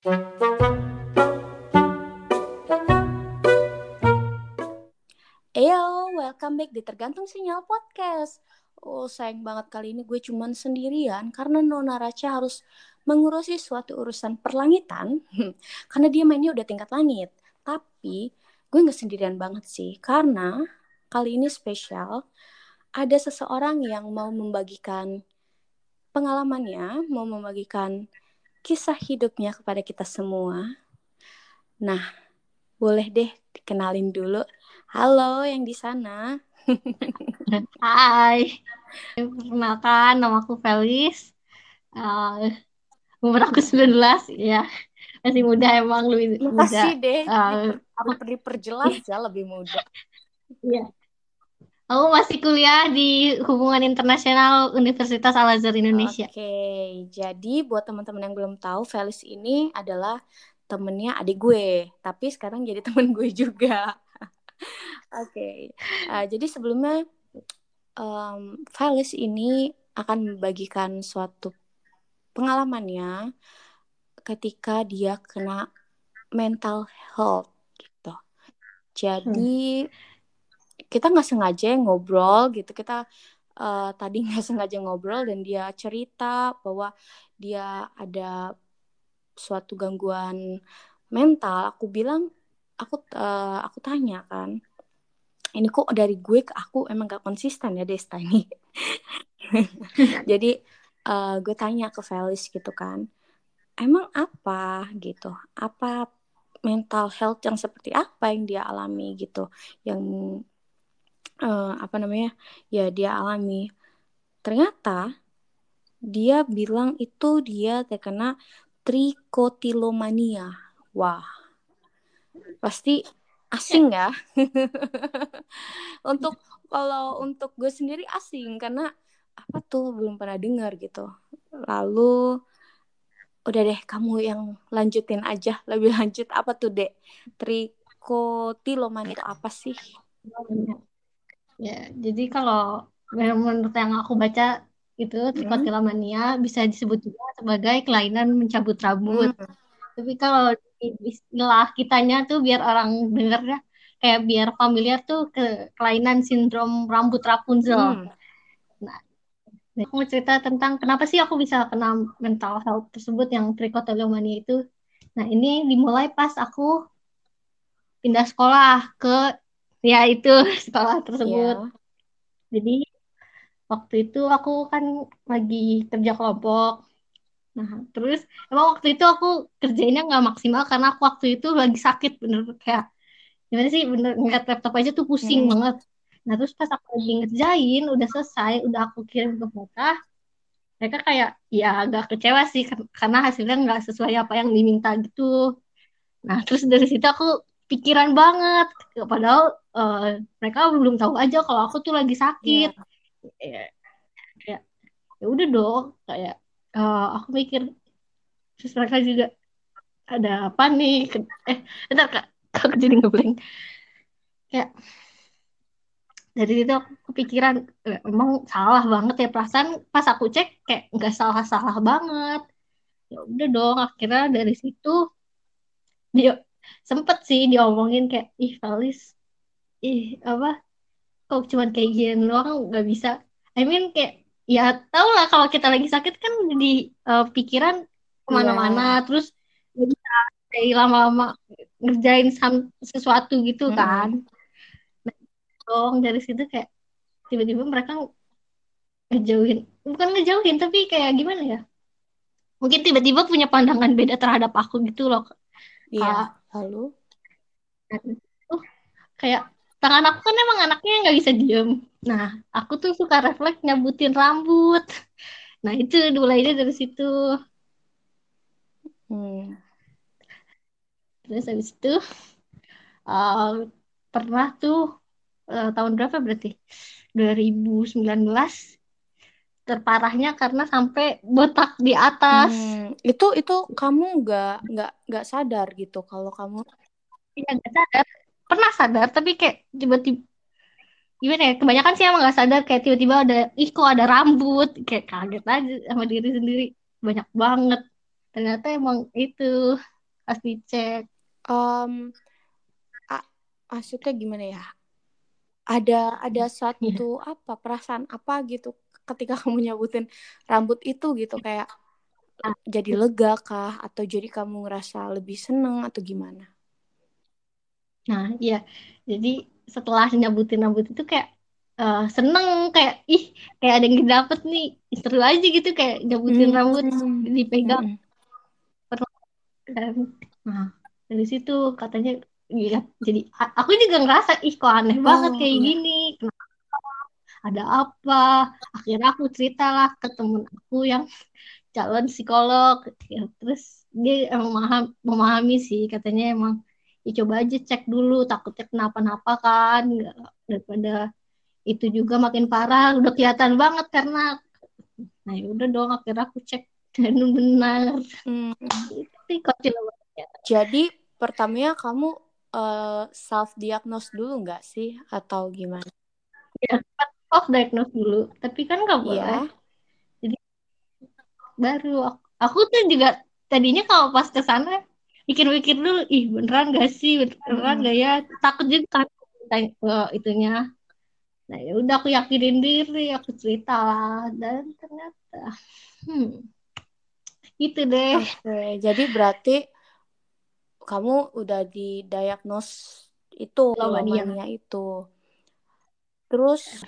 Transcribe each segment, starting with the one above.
Eyo, welcome back di Tergantung Sinyal Podcast. Oh, sayang banget kali ini gue cuman sendirian karena Nona Raca harus mengurusi suatu urusan perlangitan karena dia mainnya udah tingkat langit. Tapi gue gak sendirian banget sih karena kali ini spesial ada seseorang yang mau membagikan pengalamannya, mau membagikan kisah hidupnya kepada kita semua. Nah, boleh deh dikenalin dulu. Halo yang di sana. Hai, perkenalkan nama aku Felis. Uh, umur aku 19 ya. Masih muda emang lebih Makasih muda. deh. Uh, Aku perlu perjelas ya lebih muda. Iya. Aku masih kuliah di Hubungan Internasional Universitas Al Azhar Indonesia. Oke, jadi buat teman-teman yang belum tahu, Felis ini adalah temennya adik gue, tapi sekarang jadi temen gue juga. Oke, uh, jadi sebelumnya um, Felis ini akan membagikan suatu pengalamannya ketika dia kena mental health gitu. Jadi kita nggak sengaja ngobrol gitu, kita uh, tadi nggak sengaja ngobrol dan dia cerita bahwa dia ada suatu gangguan mental. Aku bilang, aku uh, aku tanya kan, ini kok dari gue ke aku emang gak konsisten ya Desta ini. Jadi uh, gue tanya ke Felis gitu kan, emang apa gitu, apa mental health yang seperti apa yang dia alami gitu, yang uh, apa namanya ya dia alami. Ternyata dia bilang itu dia terkena trikotilomania. Wah, pasti asing ya. untuk kalau untuk gue sendiri asing karena apa tuh belum pernah dengar gitu. Lalu udah deh kamu yang lanjutin aja lebih lanjut apa tuh dek trikotilomania itu apa sih? Ya, jadi kalau menurut yang aku baca itu trikotilomania hmm. bisa disebut juga sebagai kelainan mencabut rambut. Hmm. Tapi kalau istilah kitanya tuh biar orang dengarnya kayak biar familiar tuh ke kelainan sindrom rambut Rapunzel. Hmm. Nah, aku mau cerita tentang kenapa sih aku bisa kena mental health tersebut yang trichotillomania itu. Nah, ini dimulai pas aku pindah sekolah ke ya itu sekolah tersebut. Yeah. Jadi waktu itu aku kan lagi kerja kelompok Nah, terus emang waktu itu aku kerjainnya nggak maksimal karena aku waktu itu lagi sakit bener kayak gimana sih bener ngeliat laptop aja tuh pusing hmm. banget. Nah, terus pas aku lagi ngerjain udah selesai, udah aku kirim ke mereka, mereka kayak ya agak kecewa sih karena hasilnya nggak sesuai apa yang diminta gitu. Nah, terus dari situ aku pikiran banget, padahal uh, mereka belum tahu aja kalau aku tuh lagi sakit. Yeah. Ya, ya udah dong, kayak uh, aku mikir terus mereka juga ada apa nih? Eh bentar kak. Aku jadi ngeblank. Kayak dari itu aku kepikiran emang salah banget ya perasaan. Pas aku cek kayak nggak salah salah banget. Ya udah dong akhirnya dari situ dia sempet sih diomongin kayak ih Valis ih apa kok cuman kayak gini doang nggak bisa I mean kayak ya tau lah kalau kita lagi sakit kan di uh, pikiran ke mana-mana yeah. terus bisa kayak lama-lama ngerjain sesuatu gitu mm -hmm. kan nah, dong dari situ kayak tiba-tiba mereka ngejauhin bukan ngejauhin tapi kayak gimana ya mungkin tiba-tiba punya pandangan beda terhadap aku gitu loh iya. Yeah. lalu? Uh, kayak tangan aku kan emang anaknya nggak bisa diem. Nah aku tuh suka refleks nyabutin rambut. Nah itu mulainya dari situ. Hmm. terus habis itu uh, pernah tuh uh, tahun berapa berarti? 2019 terparahnya karena sampai botak di atas. Hmm, itu itu kamu nggak nggak nggak sadar gitu kalau kamu Iya nggak sadar. Pernah sadar tapi kayak tiba-tiba gimana ya kebanyakan sih emang nggak sadar. Kayak tiba-tiba ada ih kok ada rambut. Kayak kaget aja sama diri sendiri. Banyak banget. Ternyata emang itu pas dicek. Um, maksudnya gimana ya? Ada ada satu yeah. apa perasaan apa gitu ketika kamu nyabutin rambut itu gitu kayak nah, jadi lega kah atau jadi kamu ngerasa lebih seneng atau gimana nah iya jadi setelah nyabutin rambut itu kayak uh, seneng kayak ih kayak ada yang dapet nih seru aja gitu kayak nyabutin hmm. rambut dipegang hmm. nah dari situ katanya Iya, jadi aku juga ngerasa ih kok aneh oh, banget kayak iya. gini. Ada apa? Akhirnya aku ceritalah ke temen aku yang calon psikolog. Ya, terus dia emang memahami, memahami sih katanya emang ya coba aja cek dulu takutnya kenapa-napa kan daripada itu juga makin parah udah kelihatan banget karena nah ya udah dong akhirnya aku cek dan benar hmm. jadi pertamanya kamu uh, eh, self diagnose dulu nggak sih atau gimana? Ya, self diagnose dulu, tapi kan nggak iya. boleh. Ya. Jadi baru aku, aku tuh juga tadinya kalau pas ke sana pikir-pikir dulu, ih beneran gak sih, beneran hmm. gak ya? Takut juga kan uh, itunya. Nah ya udah aku yakinin diri, aku cerita lah dan ternyata, hmm, itu deh. Oke, jadi berarti kamu udah didiagnos itu lomania itu. Terus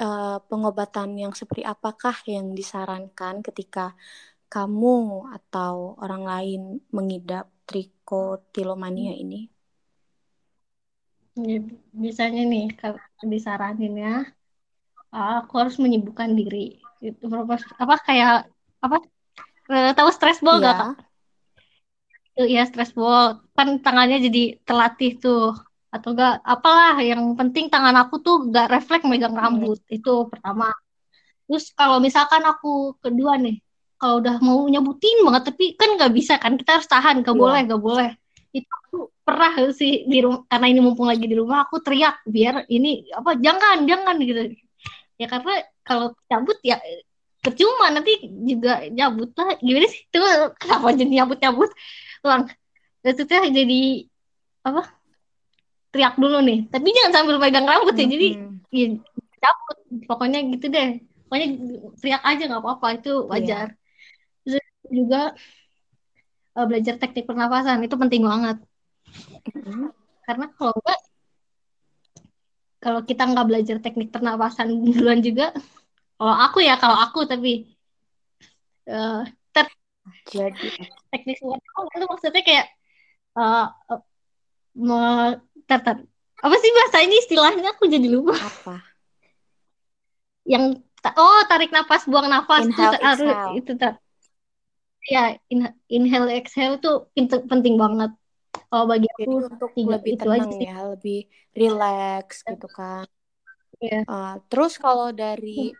uh, pengobatan yang seperti apakah yang disarankan ketika kamu atau orang lain mengidap trikotilomania hmm. ini? Ya, misalnya nih kalau disaranin ya, aku harus menyibukkan diri. Itu apa kayak apa? Eh, tahu stres ball ya. gak kak? ya stress ball kan tangannya jadi terlatih tuh atau enggak apalah yang penting tangan aku tuh gak refleks megang hmm. rambut hmm. itu pertama terus kalau misalkan aku kedua nih kalau udah mau nyebutin banget tapi kan nggak bisa kan kita harus tahan gak yeah. boleh gak boleh itu aku pernah sih di rumah karena ini mumpung lagi di rumah aku teriak biar ini apa jangan jangan gitu ya karena kalau cabut ya percuma nanti juga nyabut lah gimana sih itu kenapa jadi nyabut nyabut ulang maksudnya jadi apa teriak dulu nih. Tapi jangan sambil pegang rambut ya jadi ya, cabut. Pokoknya gitu deh. Pokoknya teriak aja nggak apa-apa. Itu iya. wajar. Yeah. terus juga uh, belajar teknik pernafasan. Itu penting banget. Mm-hmm. karena kalau enggak kalau kita nggak belajar teknik pernapasan duluan juga kalau aku ya kalau aku tapi uh, ter jadi. teknik itu maksudnya kayak uh, uh, tar, tar. apa sih bahasa ini istilahnya aku jadi lupa apa yang oh tarik nafas buang nafas inhale, itu exhale. itu tar ya in, inhale exhale itu penting banget oh bagi aku Jadi untuk tiga, lebih itu tenang aja ya lebih relax gitu kan yeah. Iya. uh, terus kalau dari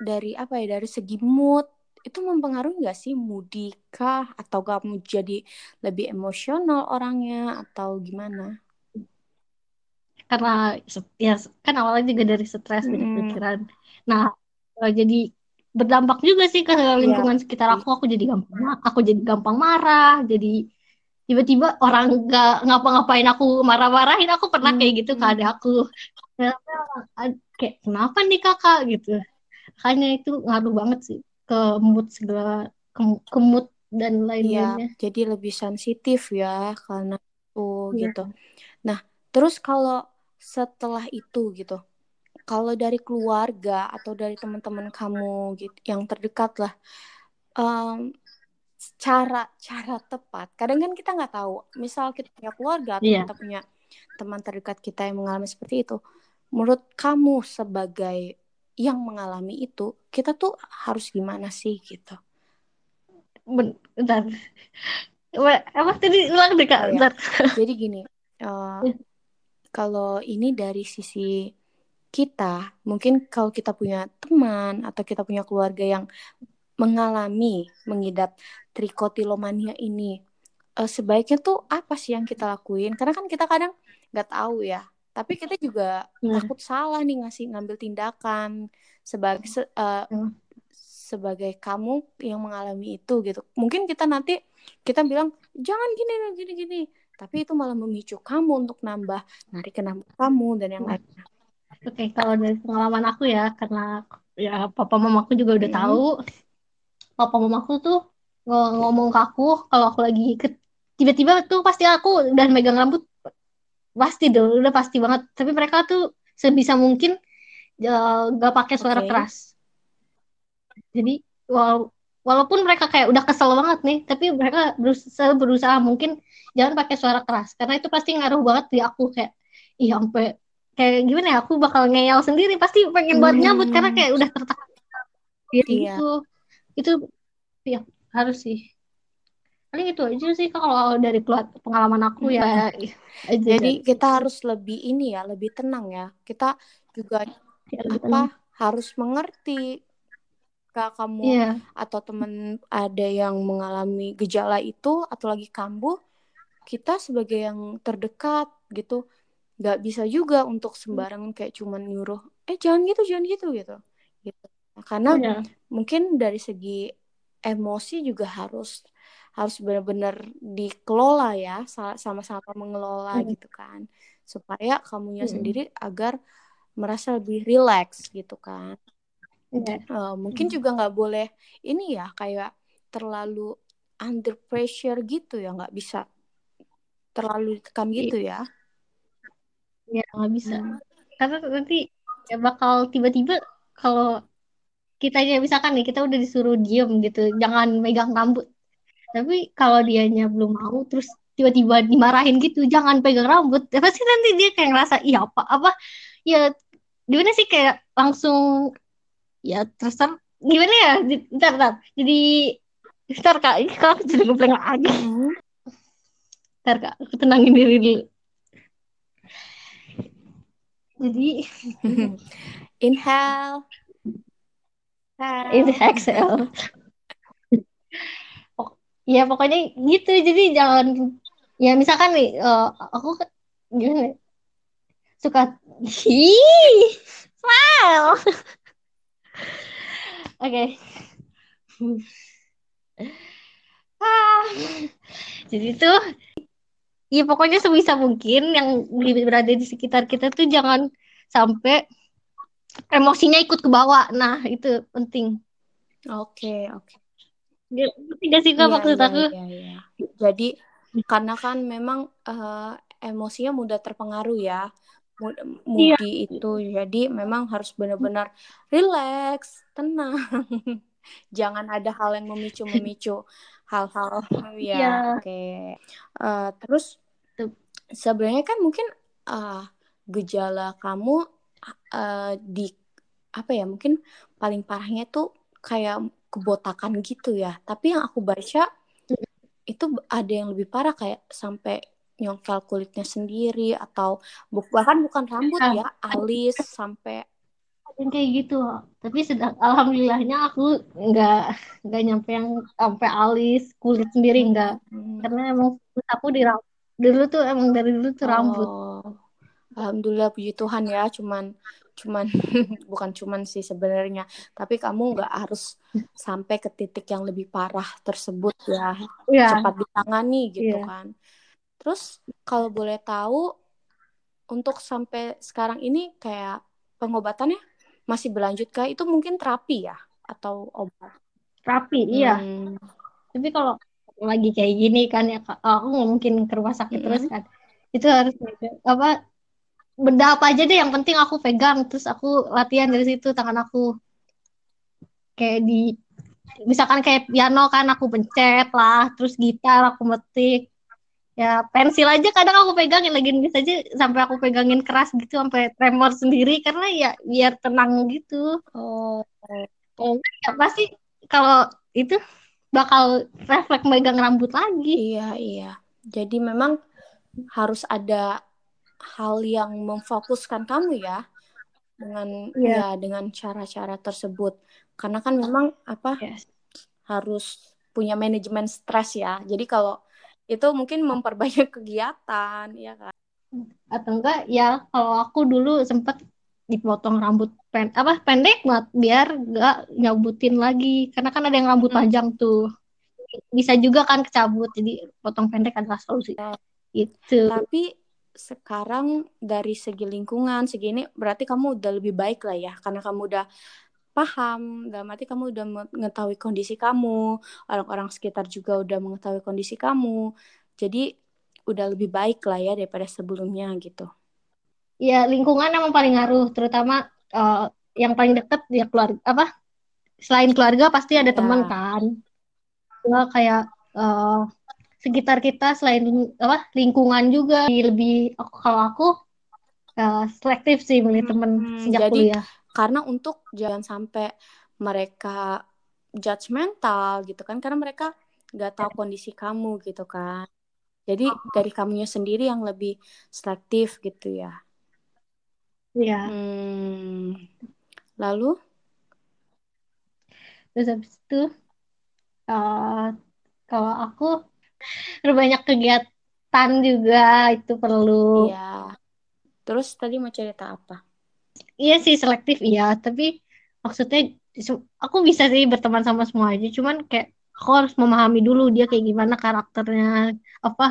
dari apa ya dari segi mood itu mempengaruhi nggak sih moody kah atau kamu jadi lebih emosional orangnya atau gimana? Karena ya kan awalnya juga dari stres hmm. banyak pikiran. Nah eh, jadi berdampak juga sih ke lingkungan ya. sekitar aku. Aku jadi gampang, aku jadi gampang marah. Jadi tiba-tiba orang nggak ngapa-ngapain aku marah-marahin. Aku pernah hmm. kayak gitu ke adik aku. Kayak kenapa nih kakak gitu. Hanya itu ngaruh banget sih ke mood segala ke, ke mood dan lain-lainnya. Ya, jadi lebih sensitif ya karena itu ya. gitu. Nah, terus kalau setelah itu gitu, kalau dari keluarga atau dari teman-teman kamu gitu yang terdekat lah, um, cara cara tepat. Kadang kan kita nggak tahu. Misal kita punya keluarga atau yeah. kita punya teman terdekat kita yang mengalami seperti itu. Menurut kamu sebagai yang mengalami itu kita tuh harus gimana sih gitu bentar apa tadi ulang deh kak oh, ya. jadi gini uh, kalau ini dari sisi kita mungkin kalau kita punya teman atau kita punya keluarga yang mengalami mengidap trikotilomania ini uh, sebaiknya tuh apa sih yang kita lakuin karena kan kita kadang nggak tahu ya tapi kita juga hmm. takut salah nih ngasih ngambil tindakan sebagai se, uh, hmm. sebagai kamu yang mengalami itu gitu. Mungkin kita nanti kita bilang jangan gini gini gini, tapi itu malah memicu kamu untuk nambah narik ke kamu dan yang lainnya. Oke, okay, kalau dari pengalaman aku ya, karena ya papa mamaku juga udah hmm. tahu. Papa mamaku tuh ngomong ke aku kalau aku lagi tiba-tiba tuh pasti aku udah megang rambut pasti dong udah pasti banget tapi mereka tuh sebisa mungkin uh, gak pakai suara okay. keras jadi wala walaupun mereka kayak udah kesel banget nih tapi mereka berusaha berusaha mungkin jangan pakai suara keras. Karena itu pasti ngaruh banget di aku kayak iya sampai kayak gimana ya aku bakal ngeyel sendiri. Pasti pengen buat hmm. nyambut karena kayak udah tertekan iya. itu itu ya harus sih. Paling itu aja sih kalau dari pengalaman aku ya. Aja jadi kita harus lebih ini ya lebih tenang ya. Kita juga ya, apa tenang. harus mengerti kak kamu yeah. atau teman ada yang mengalami gejala itu atau lagi kambuh kita sebagai yang terdekat gitu nggak bisa juga untuk sembarangan kayak cuman nyuruh eh jangan gitu jangan gitu gitu gitu karena yeah. mungkin dari segi emosi juga harus harus benar-benar dikelola ya sama-sama mengelola mm. gitu kan supaya kamunya mm. sendiri agar merasa lebih rileks gitu kan yeah. Uh, mungkin mm. juga nggak boleh ini ya kayak terlalu under pressure gitu ya nggak bisa terlalu ditekan iya. gitu ya ya nggak bisa hmm. karena nanti ya bakal tiba-tiba kalau kita kitanya misalkan nih kita udah disuruh diem gitu jangan megang rambut tapi kalau dianya belum mau terus tiba-tiba dimarahin gitu jangan pegang rambut ya pasti nanti dia kayak ngerasa iya apa apa ya gimana sih kayak langsung ya terus gimana ya? Ntar ntar jadi ntar kak. Ini kak jadi ngepleng lagi. Ntar kak. Aku tenangin diri dulu. Jadi inhale. Ini Excel. ya pokoknya gitu. Jadi jangan ya misalkan nih uh, aku gimana? Suka hi smile oke. Ah. Jadi tuh ya pokoknya sebisa mungkin yang berada di sekitar kita tuh jangan sampai emosinya ikut ke bawah. Nah itu penting. Oke okay, oke okay. tidak sih kak iya, maksud iya, aku? iya, iya. jadi karena kan memang uh, emosinya mudah terpengaruh ya moody iya. itu jadi memang harus benar-benar relax tenang jangan ada hal yang memicu memicu hal-hal ya yeah. oke okay. uh, eh, terus sebenarnya kan mungkin uh, gejala kamu uh, di apa ya mungkin paling parahnya tuh kayak kebotakan gitu ya tapi yang aku baca itu ada yang lebih parah kayak sampai nyongkel kulitnya sendiri atau bahkan bukan rambut ya, ya alis sampai yang kayak gitu tapi sedang alhamdulillahnya aku nggak nggak nyampe yang sampai alis kulit sendiri nggak hmm. karena emang aku di dulu tuh emang dari dulu tuh oh. rambut Alhamdulillah puji Tuhan ya, cuman cuman bukan cuman sih sebenarnya, tapi kamu nggak harus sampai ke titik yang lebih parah tersebut ya, yeah. cepat ditangani gitu yeah. kan. Terus kalau boleh tahu untuk sampai sekarang ini kayak pengobatannya masih berlanjut kah? Itu mungkin terapi ya atau obat? Terapi, iya. Hmm. Tapi kalau lagi kayak gini kan ya aku nggak mungkin ke rumah sakit hmm. terus kan. Itu harus apa benda apa aja deh yang penting aku pegang terus aku latihan dari situ tangan aku kayak di misalkan kayak piano kan aku pencet lah terus gitar aku metik ya pensil aja kadang aku pegangin lagi bisa aja sampai aku pegangin keras gitu sampai tremor sendiri karena ya biar tenang gitu. Oh, oh ya pasti kalau itu bakal refleks megang rambut lagi. Iya iya. Jadi memang harus ada hal yang memfokuskan kamu ya dengan yeah. ya dengan cara-cara tersebut. Karena kan memang apa yes. harus punya manajemen stres ya. Jadi kalau itu mungkin memperbanyak kegiatan ya kan? Atau enggak ya kalau aku dulu sempat dipotong rambut pen apa pendek banget biar gak nyabutin lagi. Karena kan ada yang rambut Hmm. panjang tuh. Bisa juga kan kecabut jadi potong pendek adalah solusi. Ya. itu Tapi sekarang dari segi lingkungan segini berarti kamu udah lebih baik lah ya karena kamu udah paham. Dalam arti kamu udah mengetahui kondisi kamu. Orang-orang sekitar juga udah mengetahui kondisi kamu. Jadi udah lebih baik lah ya daripada sebelumnya gitu. Ya lingkungan emang paling ngaruh. Terutama eh, yang paling deket ya keluarga apa selain keluarga pasti ada Ya. teman kan. Cuma kayak eh, sekitar kita selain apa lingkungan juga. Lebih kalau aku eh, selektif sih milih teman Hmm, sejak jadi kuliah karena untuk jangan sampai mereka judgmental gitu kan karena mereka nggak tahu kondisi kamu gitu kan jadi dari kamunya sendiri yang lebih selektif gitu ya ya hmm. lalu terus habis itu eh, kalau aku berbanyak kegiatan juga itu perlu Iya. Terus tadi mau cerita apa? Iya sih selektif iya tapi maksudnya aku bisa sih berteman sama semua aja cuman kayak aku harus memahami dulu dia kayak gimana karakternya apa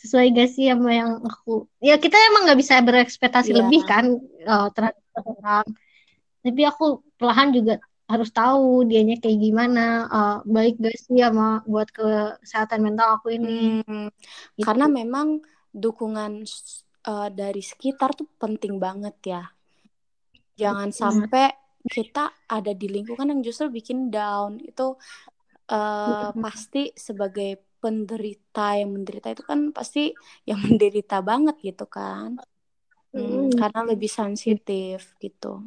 sesuai gak sih sama yang aku ya kita emang nggak bisa berekspektasi Iya. lebih kan eh, terhadap orang tapi aku perlahan juga harus tahu dianya kayak gimana eh, baik gak sih sama buat kesehatan mental aku ini Hmm, gitu. karena memang dukungan uh, dari sekitar tuh penting banget ya. Jangan sampai kita ada di lingkungan yang justru bikin down. Itu uh, pasti sebagai penderita yang menderita itu kan pasti yang menderita banget gitu kan. Hmm, Hmm. karena lebih sensitif gitu.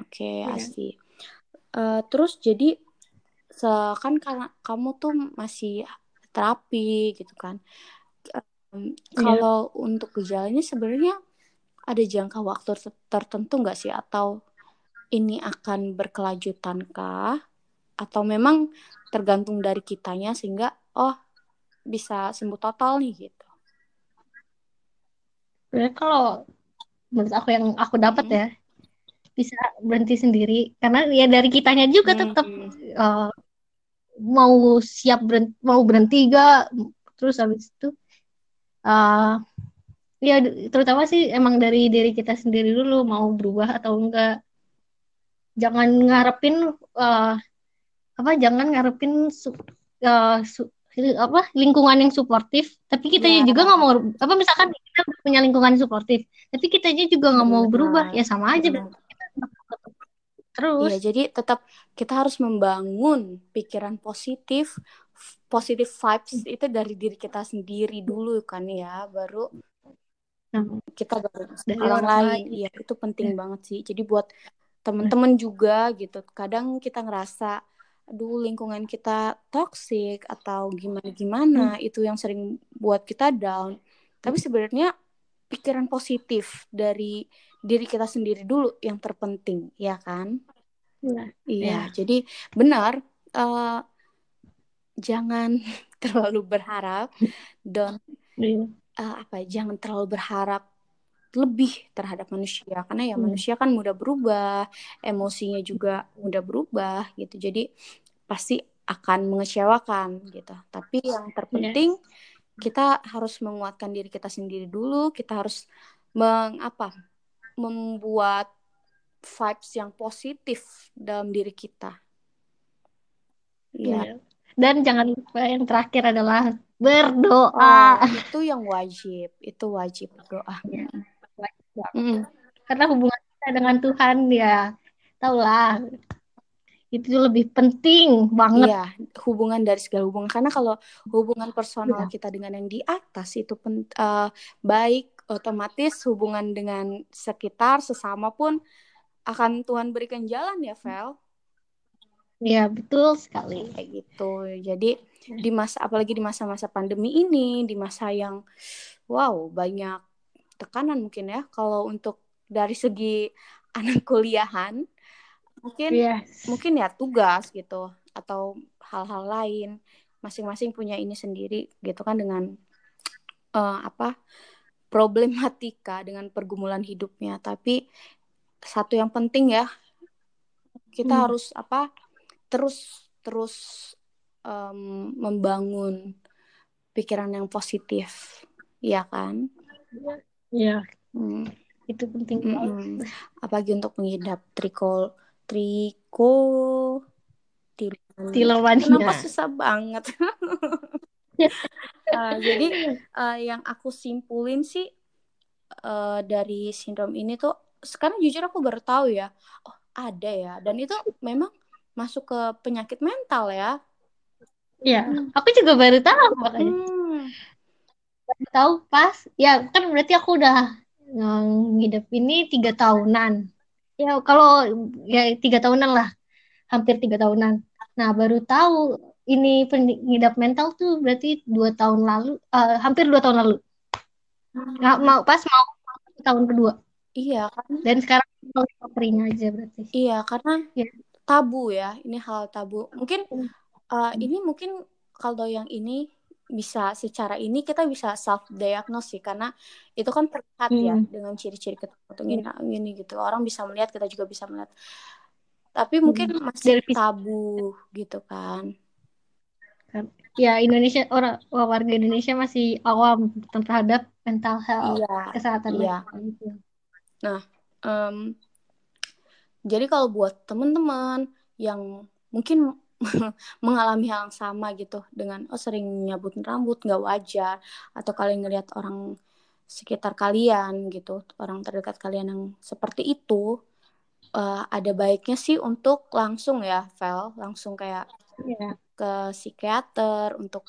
Oke, Iya. asih. Uh, terus jadi se- kan karena kamu tuh masih terapi gitu kan. Um, Iya. Kalau untuk gejalanya sebenarnya ada jangka waktu ter- tertentu nggak sih atau ini akan berkelanjutan kah? Atau memang tergantung dari kitanya sehingga oh bisa sembuh total nih gitu. Sebenarnya kalau menurut aku yang aku dapat Mm-mm. ya bisa berhenti sendiri karena ya dari kitanya juga Hmm. tetap eh, mau siap berhenti, mau berhenti gak terus habis itu eh ya terutama sih emang dari diri kita sendiri dulu mau berubah atau enggak. Jangan ngarepin eh, apa jangan ngarepin su- eh, su- apa lingkungan yang suportif. Tapi kita Ya, juga nggak mau apa misalkan kita punya lingkungan yang suportif tapi kitanya juga nggak mau berubah. Ya sama aja. Benar. terus. Iya, jadi tetap kita harus membangun pikiran positif, positive vibes itu dari diri kita sendiri dulu kan ya, baru Nah, kita baru dari orang, orang lain. lain Iya, itu penting Ya. banget sih. Jadi buat temen-temen juga gitu, kadang kita ngerasa, aduh lingkungan kita toxic atau gimana-gimana, itu yang sering buat kita down. Tapi sebenarnya pikiran positif dari diri kita sendiri dulu yang terpenting, ya kan? Nah, Iya, ya. jadi benar. eh, jangan terlalu berharap dan Iya. Eh, apa? ya, Jangan terlalu berharap lebih terhadap manusia karena ya Hmm. manusia kan mudah berubah, emosinya juga mudah berubah gitu. Jadi pasti akan mengecewakan gitu. Tapi yang terpenting kita harus menguatkan diri kita sendiri dulu. Kita harus meng apa? Membuat vibes yang positif dalam diri kita. Iya. Iya. Dan jangan lupa yang terakhir adalah berdoa. Oh, itu yang wajib. Itu wajib berdoa. Mm. Karena hubungan kita dengan Tuhan ya, tahulah itu lebih penting banget. Iya, hubungan dari segala hubungan. Karena kalau hubungan personal Iya. kita dengan yang di atas itu pen, eh, baik, otomatis hubungan dengan sekitar, sesama pun akan Tuhan berikan jalan ya, Vel. Ya, betul sekali. Kayak gitu. Jadi di masa, apalagi di masa-masa pandemi ini, di masa yang, wow, banyak tekanan mungkin ya. Kalau untuk dari segi anak kuliahan, mungkin Yes. mungkin ya tugas gitu atau hal-hal lain masing-masing punya ini sendiri gitu kan dengan eh, apa problematika dengan pergumulan hidupnya tapi satu yang penting ya kita Hmm. harus apa terus terus um, membangun pikiran yang positif ya kan Ya, Hmm, itu penting banget. mm-mm. apalagi untuk mengidap triko triko. Tilomania. kenapa susah banget Uh, jadi uh, yang aku simpulin sih uh, dari sindrom ini tuh sekarang jujur aku baru tahu ya oh ada ya dan itu memang masuk ke penyakit mental ya Ya, Hmm. aku juga baru tahu makanya. Hmm. Baru tahu pas, ya kan berarti aku udah ngidap ini tiga tahunan. Ya kalau ya tiga tahunan lah, hampir tiga tahunan. Nah baru tahu ini pengidap mental tuh berarti dua tahun lalu, eh, hampir dua tahun lalu. Nggak mau pas mau tahun kedua. iya kan Dan sekarang mau covering aja berarti. iya karena Ya. Tabu ya ini hal tabu. Mungkin Hmm. uh, ini mungkin kalau yang ini bisa secara ini kita bisa self diagnose sih karena itu kan terlihat ya Hmm. dengan ciri-ciri ketemu ini gitu. Orang bisa melihat kita juga bisa melihat. Tapi mungkin masih Dari tabu gitu kan. Ya Indonesia orang warga Indonesia masih awam terhadap mental health, iya kesehatan iya. mental gitu. Em, jadi kalau buat teman-teman yang mungkin mengalami hal yang sama gitu dengan oh sering nyabut rambut nggak wajar atau kalian ngelihat orang sekitar kalian gitu orang terdekat kalian yang seperti itu eh, ada baiknya sih untuk langsung ya Vel langsung kayak Ya. ke psikiater untuk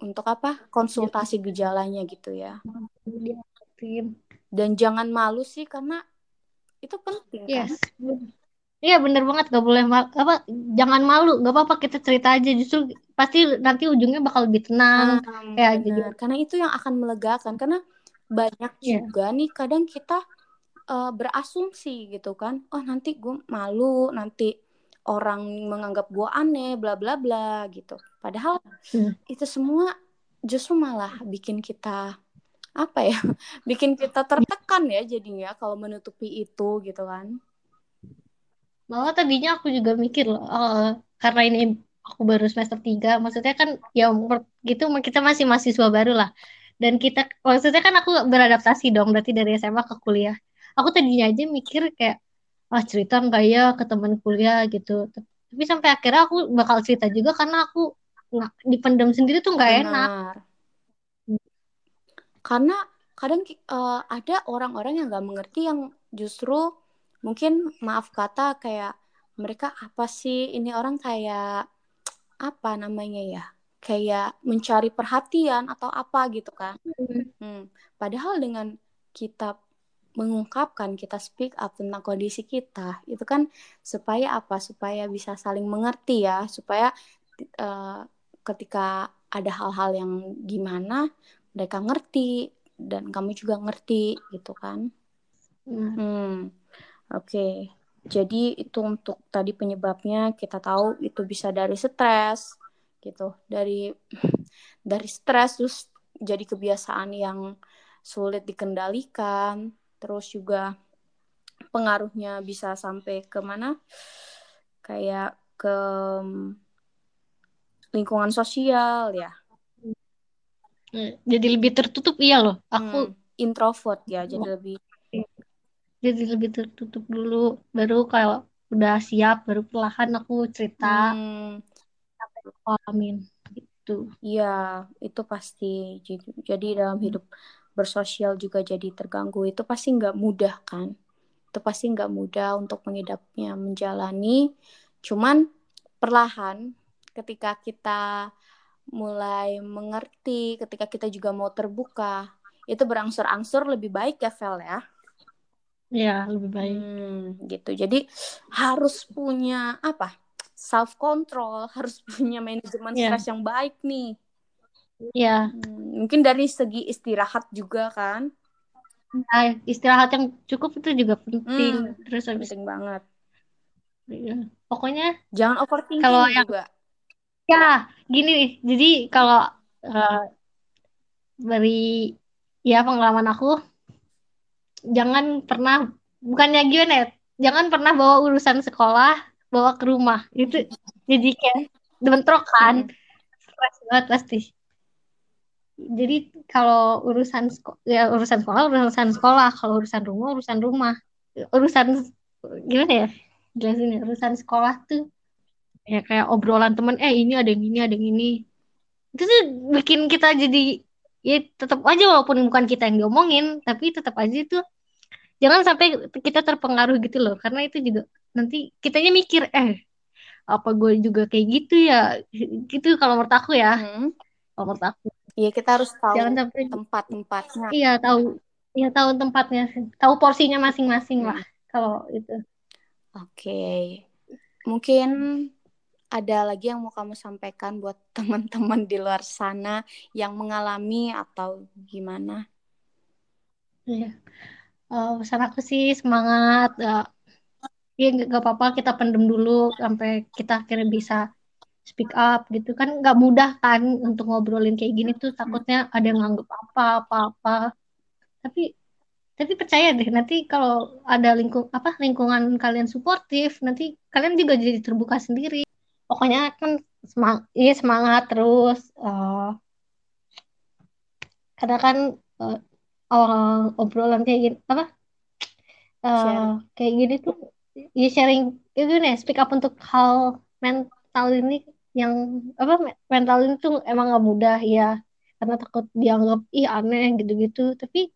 untuk apa konsultasi gejalanya gitu ya Diakutin. dan jangan malu sih karena itu penting kan Yes. Iya bener banget gak boleh mal apa jangan malu gak apa-apa kita cerita aja justru pasti nanti ujungnya bakal lebih tenang Hmm, ya jadi. Karena itu yang akan melegakan. Karena banyak Iya. juga nih kadang kita eh, berasumsi gitu kan. Oh nanti gue malu, nanti orang menganggap gue aneh, bla bla bla gitu. Padahal Hmm. itu semua justru malah bikin kita apa ya? Bikin kita tertekan ya jadinya kalau menutupi itu gitu kan. malah tadinya aku juga mikir loh eh, karena ini aku baru semester 3 maksudnya kan ya gitu kita masih mahasiswa baru lah dan kita maksudnya kan aku beradaptasi dong berarti dari SMA ke kuliah aku tadinya aja mikir kayak ah cerita nggak ya ke teman kuliah gitu tapi sampai akhirnya aku bakal cerita juga karena aku nggak dipendam sendiri tuh nggak enak. Karena kadang eh, ada orang-orang yang nggak mengerti yang justru mungkin maaf kata kayak mereka apa sih? Ini orang kayak apa namanya ya? Kayak mencari perhatian atau apa gitu kan. Hmm. Padahal dengan kita mengungkapkan kita speak up tentang kondisi kita itu kan supaya apa? Supaya bisa saling mengerti ya. Supaya eh, ketika ada hal-hal yang gimana mereka ngerti dan kamu juga ngerti gitu kan? Nah, hmm oke. Jadi itu untuk tadi penyebabnya kita tahu itu bisa dari stres gitu. Dari dari stres terus jadi kebiasaan yang sulit dikendalikan. Terus juga pengaruhnya bisa sampai ke mana? Kayak ke mm, lingkungan sosial ya jadi lebih tertutup iya loh aku Hmm, introvert ya jadi lebih jadi lebih tertutup dulu baru kalau udah siap baru perlahan aku cerita hmm, pahami gitu Iya, itu pasti. Jadi, jadi dalam hidup bersosial juga jadi terganggu. Itu pasti nggak mudah kan? Itu pasti nggak mudah untuk mengidapnya, menjalani. Cuman perlahan, ketika kita mulai mengerti, ketika kita juga mau terbuka, itu berangsur-angsur lebih baik ya, Vel ya. ya lebih baik Hmm, gitu. Jadi harus punya apa? Self control, harus punya manajemen Iya. stres yang baik nih. ya Hmm, mungkin dari segi istirahat juga kan. nah, istirahat yang cukup itu juga penting Hmm, terus habis penting banget. ya, pokoknya Jangan overthinking Kalau yang- juga. Ya gini nih. Jadi kalau eh, dari ya pengalaman aku jangan pernah bukannya gimana ya jangan pernah bawa urusan sekolah bawa ke rumah. Itu jadi kayak bentrok kan. Stres banget pasti. Jadi kalau urusan sekolah ya urusan sekolah urusan sekolah. Kalau urusan rumah urusan rumah. Urusan gimana ya jelasin ya urusan sekolah tuh ya kayak obrolan temen eh ini ada yang ini ada yang ini itu tuh bikin kita jadi ya tetap aja walaupun bukan kita yang diomongin tapi tetap aja itu jangan sampai kita terpengaruh gitu loh karena itu juga nanti kitanya mikir eh apa gue juga kayak gitu ya gitu kalau menurut aku ya Hmm. kalau menurut aku Iya, kita harus tahu jangan sampai tempat-tempatnya. iya tahu iya tahu tempatnya tahu porsinya masing-masing Hmm. lah kalau itu Oke. Mungkin ada lagi yang mau kamu sampaikan buat teman-teman di luar sana yang mengalami atau gimana? Iya. Eh, pesan aku sih semangat eh, ya nggak apa-apa kita pendem dulu sampai kita akhirnya bisa speak up gitu kan nggak mudah kan untuk ngobrolin kayak gini tuh takutnya ada yang nganggep apa apa apa tapi tapi percaya deh nanti kalau ada lingkung apa lingkungan kalian suportif nanti kalian juga jadi terbuka sendiri pokoknya kan semang iya semangat terus eh, karena kan eh, orang obrolan kayak gini apa? Sharing. kayak gini tuh ya sharing itu nih speak up untuk hal mental ini yang apa me- mental ini tuh emang gak mudah ya karena takut dianggap ih aneh gitu-gitu. Tapi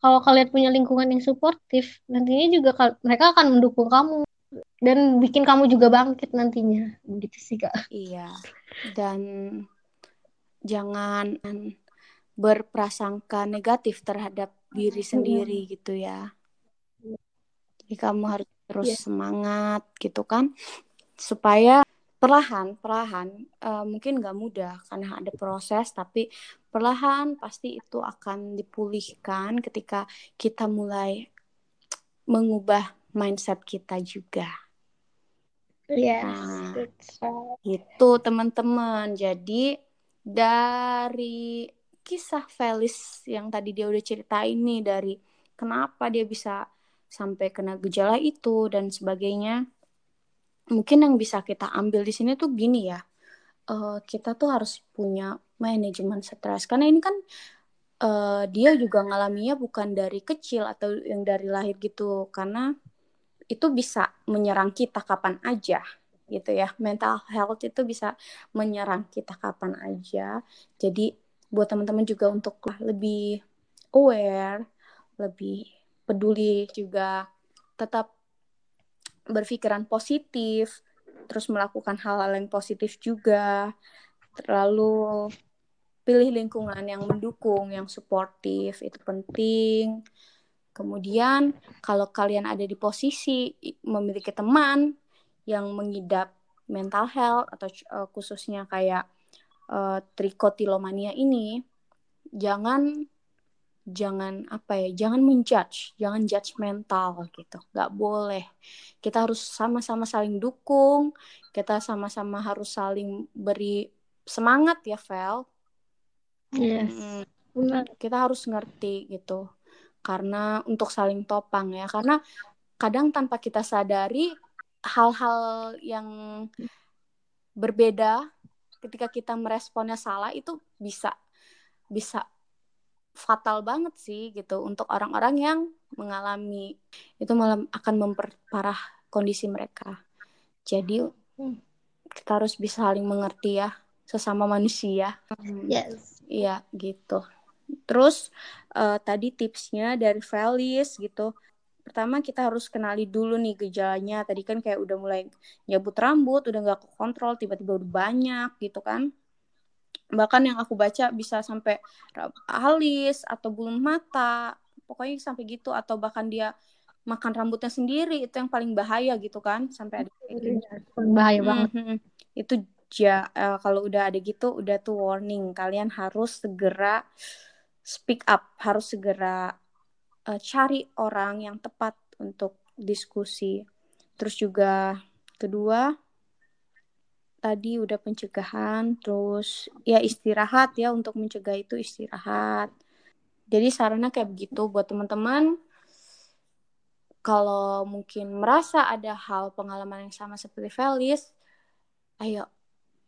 kalau kalian punya lingkungan yang suportif nantinya juga mereka akan mendukung kamu dan bikin kamu juga bangkit nantinya gitu sih kak Iya. Dan jangan berprasangka negatif terhadap diri sendiri gitu ya. Jadi kamu harus terus Iya. semangat gitu kan, supaya perlahan perlahan eh, mungkin nggak mudah karena ada proses tapi perlahan pasti itu akan dipulihkan ketika kita mulai mengubah mindset kita juga. yes Nah, that's right. itu teman-teman. Jadi dari kisah Felis yang tadi dia udah ceritain nih dari kenapa dia bisa sampai kena gejala itu dan sebagainya. Mungkin yang bisa kita ambil di sini tuh gini ya. eh, kita tuh harus punya manajemen stres karena ini kan eh, dia juga ngalaminya bukan dari kecil atau yang dari lahir gitu karena itu bisa menyerang kita kapan aja gitu ya. Mental health itu bisa menyerang kita kapan aja. Jadi buat teman-teman juga untuk lebih aware lebih peduli juga tetap berpikiran positif terus melakukan hal-hal yang positif juga. Terlalu pilih lingkungan yang mendukung yang suportif itu penting Kemudian kalau kalian ada di posisi memiliki teman yang mengidap mental health atau uh, khususnya kayak uh, trikotilomania ini, jangan jangan apa ya, jangan menjudge, jangan judgmental gitu, nggak boleh. Kita harus sama-sama saling dukung, kita sama-sama harus saling beri semangat ya, Vel. yes. Mm, benar. Kita harus ngerti gitu karena untuk saling topang ya karena kadang tanpa kita sadari hal-hal yang berbeda ketika kita meresponnya salah itu bisa bisa fatal banget sih gitu untuk orang-orang yang mengalami itu malah akan memperparah kondisi mereka jadi Hmm. kita harus bisa saling mengerti ya sesama manusia yes Iya gitu. Terus uh, tadi tipsnya dari Felis gitu. Pertama kita harus kenali dulu nih gejalanya. Tadi kan kayak udah mulai nyabut rambut, udah nggak kontrol, tiba-tiba udah banyak gitu kan. Bahkan yang aku baca bisa sampai alis atau bulu mata, pokoknya sampai gitu. Atau bahkan dia makan rambutnya sendiri itu yang paling bahaya gitu kan sampai ada kayak gitu. bahaya banget Mhm. Itu ja uh, kalau udah ada gitu udah tuh warning kalian harus segera speak up harus segera uh, cari orang yang tepat untuk diskusi. Terus juga kedua tadi udah pencegahan terus ya istirahat ya untuk mencegah itu istirahat. Jadi sarannya kayak begitu buat teman-teman. Kalau mungkin merasa ada hal pengalaman yang sama seperti Felis, ayo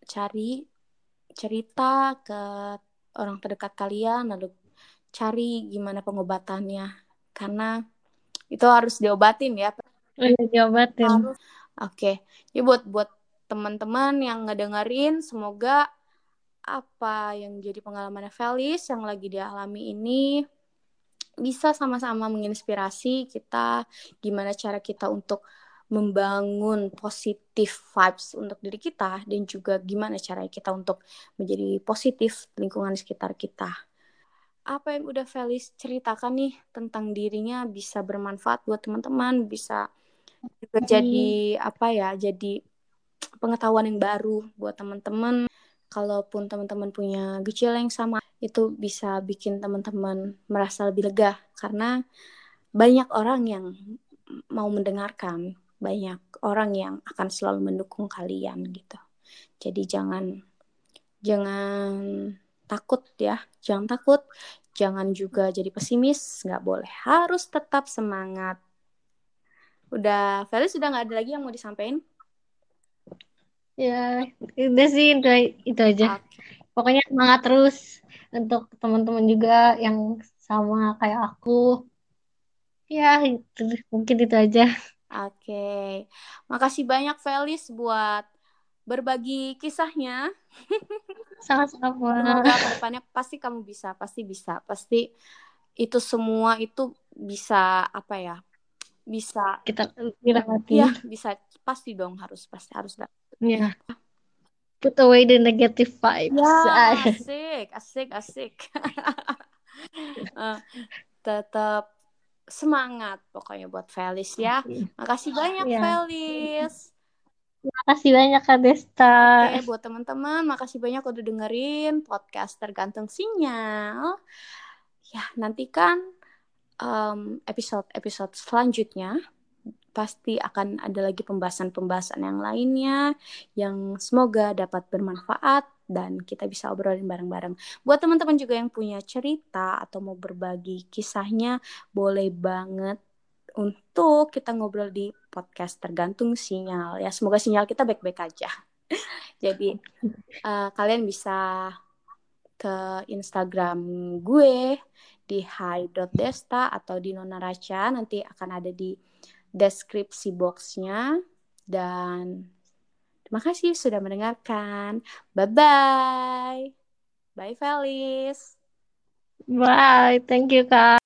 cari cerita ke orang terdekat kalian, lalu cari gimana pengobatannya, karena itu harus diobatin ya. Oh, iya, diobatin. Harus. Oke, okay. ya buat buat teman-teman yang ngedengerin, semoga apa yang jadi pengalaman Felis yang lagi dialami ini bisa sama-sama menginspirasi kita gimana cara kita untuk membangun positif vibes untuk diri kita dan juga gimana cara kita untuk menjadi positif lingkungan sekitar kita. Apa yang udah Felis ceritakan nih tentang dirinya bisa bermanfaat buat teman-teman, bisa juga jadi apa ya, jadi pengetahuan yang baru buat teman-teman. Kalaupun teman-teman punya gejala yang sama, itu bisa bikin teman-teman merasa lebih lega karena banyak orang yang mau mendengarkan, banyak orang yang akan selalu mendukung kalian gitu. Jadi jangan jangan takut ya, jangan takut, jangan juga jadi pesimis, nggak boleh, harus tetap semangat. Udah, Felis sudah nggak ada lagi yang mau disampaikan? Ya, udah sih itu, itu aja. Okay. Pokoknya semangat terus untuk teman-teman juga yang sama kayak aku. Ya, itu, mungkin itu aja. Oke. Okay. Makasih banyak Felis buat berbagi kisahnya. Sama-sama. Semoga ke depannya pasti kamu bisa, pasti bisa, pasti itu semua itu bisa apa ya? Bisa kita dilewati. Iya, bisa pasti dong harus pasti harus. Iya put away the negative vibes. Ya, asik, asik, asik. uh, tetap semangat pokoknya buat Felis ya. Makasih banyak ya. Felis. Makasih banyak Kak Desta. Oke, buat teman-teman, makasih banyak udah dengerin podcast tergantung sinyal. Ya, nantikan um, episode-episode selanjutnya pasti akan ada lagi pembahasan-pembahasan yang lainnya yang semoga dapat bermanfaat dan kita bisa obrolin bareng-bareng. Buat teman-teman juga yang punya cerita atau mau berbagi kisahnya, boleh banget untuk kita ngobrol di podcast tergantung sinyal ya. Semoga sinyal kita baik-baik aja. Jadi uh, kalian bisa ke Instagram gue di hi.desta atau di Nona Raca nanti akan ada di deskripsi boxnya dan terima kasih sudah mendengarkan. Bye-bye. Bye, Felis. Bye. Thank you, Kak.